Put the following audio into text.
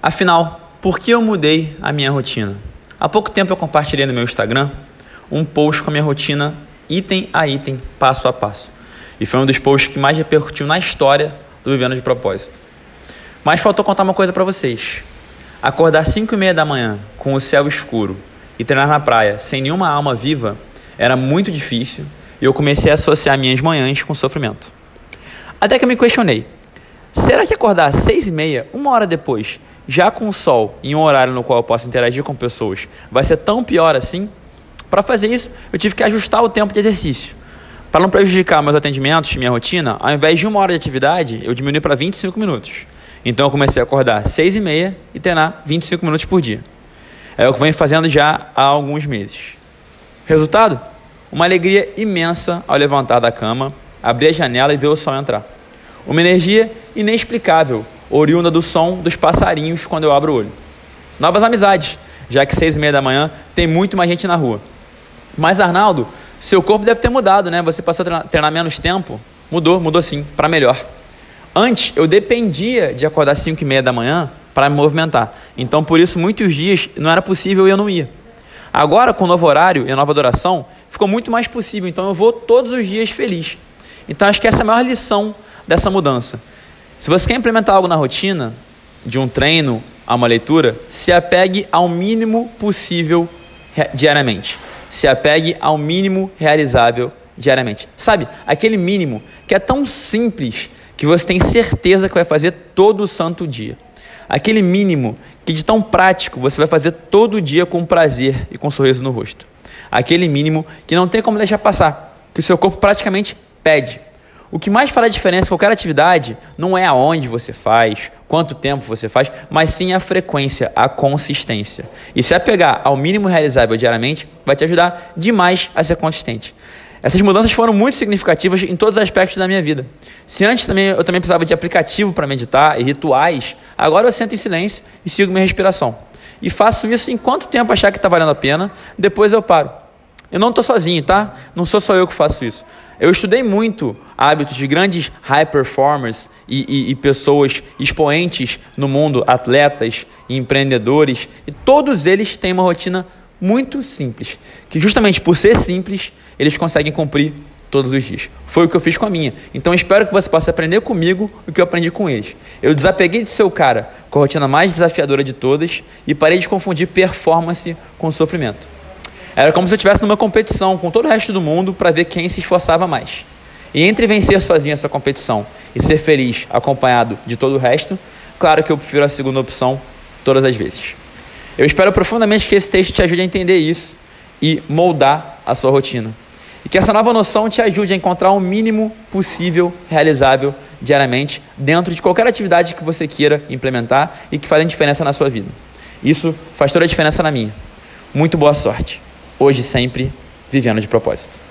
Afinal, por que eu mudei a minha rotina? Há pouco tempo eu compartilhei no meu Instagram um post com a minha rotina item a item, passo a passo. E foi um dos posts que mais repercutiu na história do Vivendo de Propósito. Mas faltou contar uma coisa para vocês. Acordar 5 e meia da manhã com o céu escuro e treinar na praia sem nenhuma alma viva era muito difícil e eu comecei a associar minhas manhãs com sofrimento. Até que eu me questionei: será que acordar às 6 e meia, uma hora depois, já com o sol em um horário no qual eu posso interagir com pessoas, vai ser tão pior assim? Para fazer isso, eu tive que ajustar o tempo de exercício. Para não prejudicar meus atendimentos, minha rotina, ao invés de uma hora de atividade, eu diminui para 25 minutos. Então eu comecei a acordar às 6 e meia e treinar 25 minutos por dia. É o que venho fazendo já há alguns meses. Resultado? Uma alegria imensa ao levantar da cama, abrir a janela e ver o sol entrar. Uma energia inexplicável, oriunda do som dos passarinhos quando eu abro o olho. Novas amizades, já que seis e meia da manhã tem muito mais gente na rua. Mas Arnaldo, seu corpo deve ter mudado, né? Você passou a treinar menos tempo? Mudou, mudou sim, para melhor. Antes eu dependia de acordar 5 e meia da manhã para me movimentar. Então por isso muitos dias não era possível e eu não ia. Agora com o novo horário e a nova adoração ficou muito mais possível. Então eu vou todos os dias feliz. Então acho que essa é a maior lição dessa mudança. Se você quer implementar algo na rotina, de um treino a uma leitura, se apegue ao mínimo possível diariamente. Se apegue ao mínimo realizável diariamente. Sabe, aquele mínimo que é tão simples que você tem certeza que vai fazer todo santo dia. Aquele mínimo que de tão prático você vai fazer todo dia com prazer e com um sorriso no rosto. Aquele mínimo que não tem como deixar passar, que o seu corpo praticamente pede. O que mais faz a diferença em qualquer atividade não é aonde você faz, quanto tempo você faz, mas sim a frequência, a consistência. E se apegar ao mínimo realizável diariamente, vai te ajudar demais a ser consistente. Essas mudanças foram muito significativas em todos os aspectos da minha vida. Se antes também eu também precisava de aplicativo para meditar e rituais, agora eu sento em silêncio e sigo minha respiração. E faço isso enquanto tempo achar que está valendo a pena, depois eu paro. Eu não estou sozinho, tá? Não sou só eu que faço isso. Eu estudei muito hábitos de grandes high performers e, e, e pessoas expoentes no mundo, atletas, empreendedores, e todos eles têm uma rotina muito simples, que justamente por ser simples, eles conseguem cumprir todos os dias. Foi o que eu fiz com a minha. Então espero que você possa aprender comigo o que eu aprendi com eles. Eu desapeguei de ser o cara com a rotina mais desafiadora de todas e parei de confundir performance com sofrimento. Era como se eu estivesse numa competição com todo o resto do mundo para ver quem se esforçava mais. E entre vencer sozinho essa competição e ser feliz acompanhado de todo o resto, claro que eu prefiro a segunda opção todas as vezes. Eu espero profundamente que esse texto te ajude a entender isso e moldar a sua rotina. E que essa nova noção te ajude a encontrar o mínimo possível realizável diariamente dentro de qualquer atividade que você queira implementar e que faça diferença na sua vida. Isso faz toda a diferença na minha. Muito boa sorte. Hoje sempre vivendo de propósito.